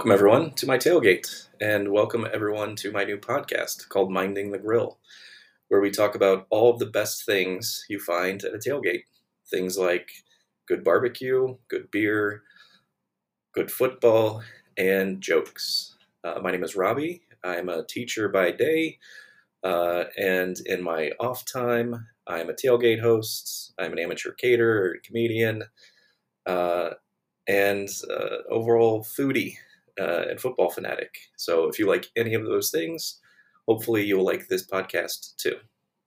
Welcome, everyone, to my tailgate, and welcome everyone to my new podcast called Minding the Grill, where we talk about all of the best things you find at a tailgate. Things like good barbecue, good beer, good football, and jokes. Uh, my name is Robbie. I'm a teacher by day, uh, and in my off time, I'm a tailgate host. I'm an amateur caterer, comedian, uh, and uh, overall foodie uh, and football fanatic. So if you like any of those things, hopefully you'll like this podcast too.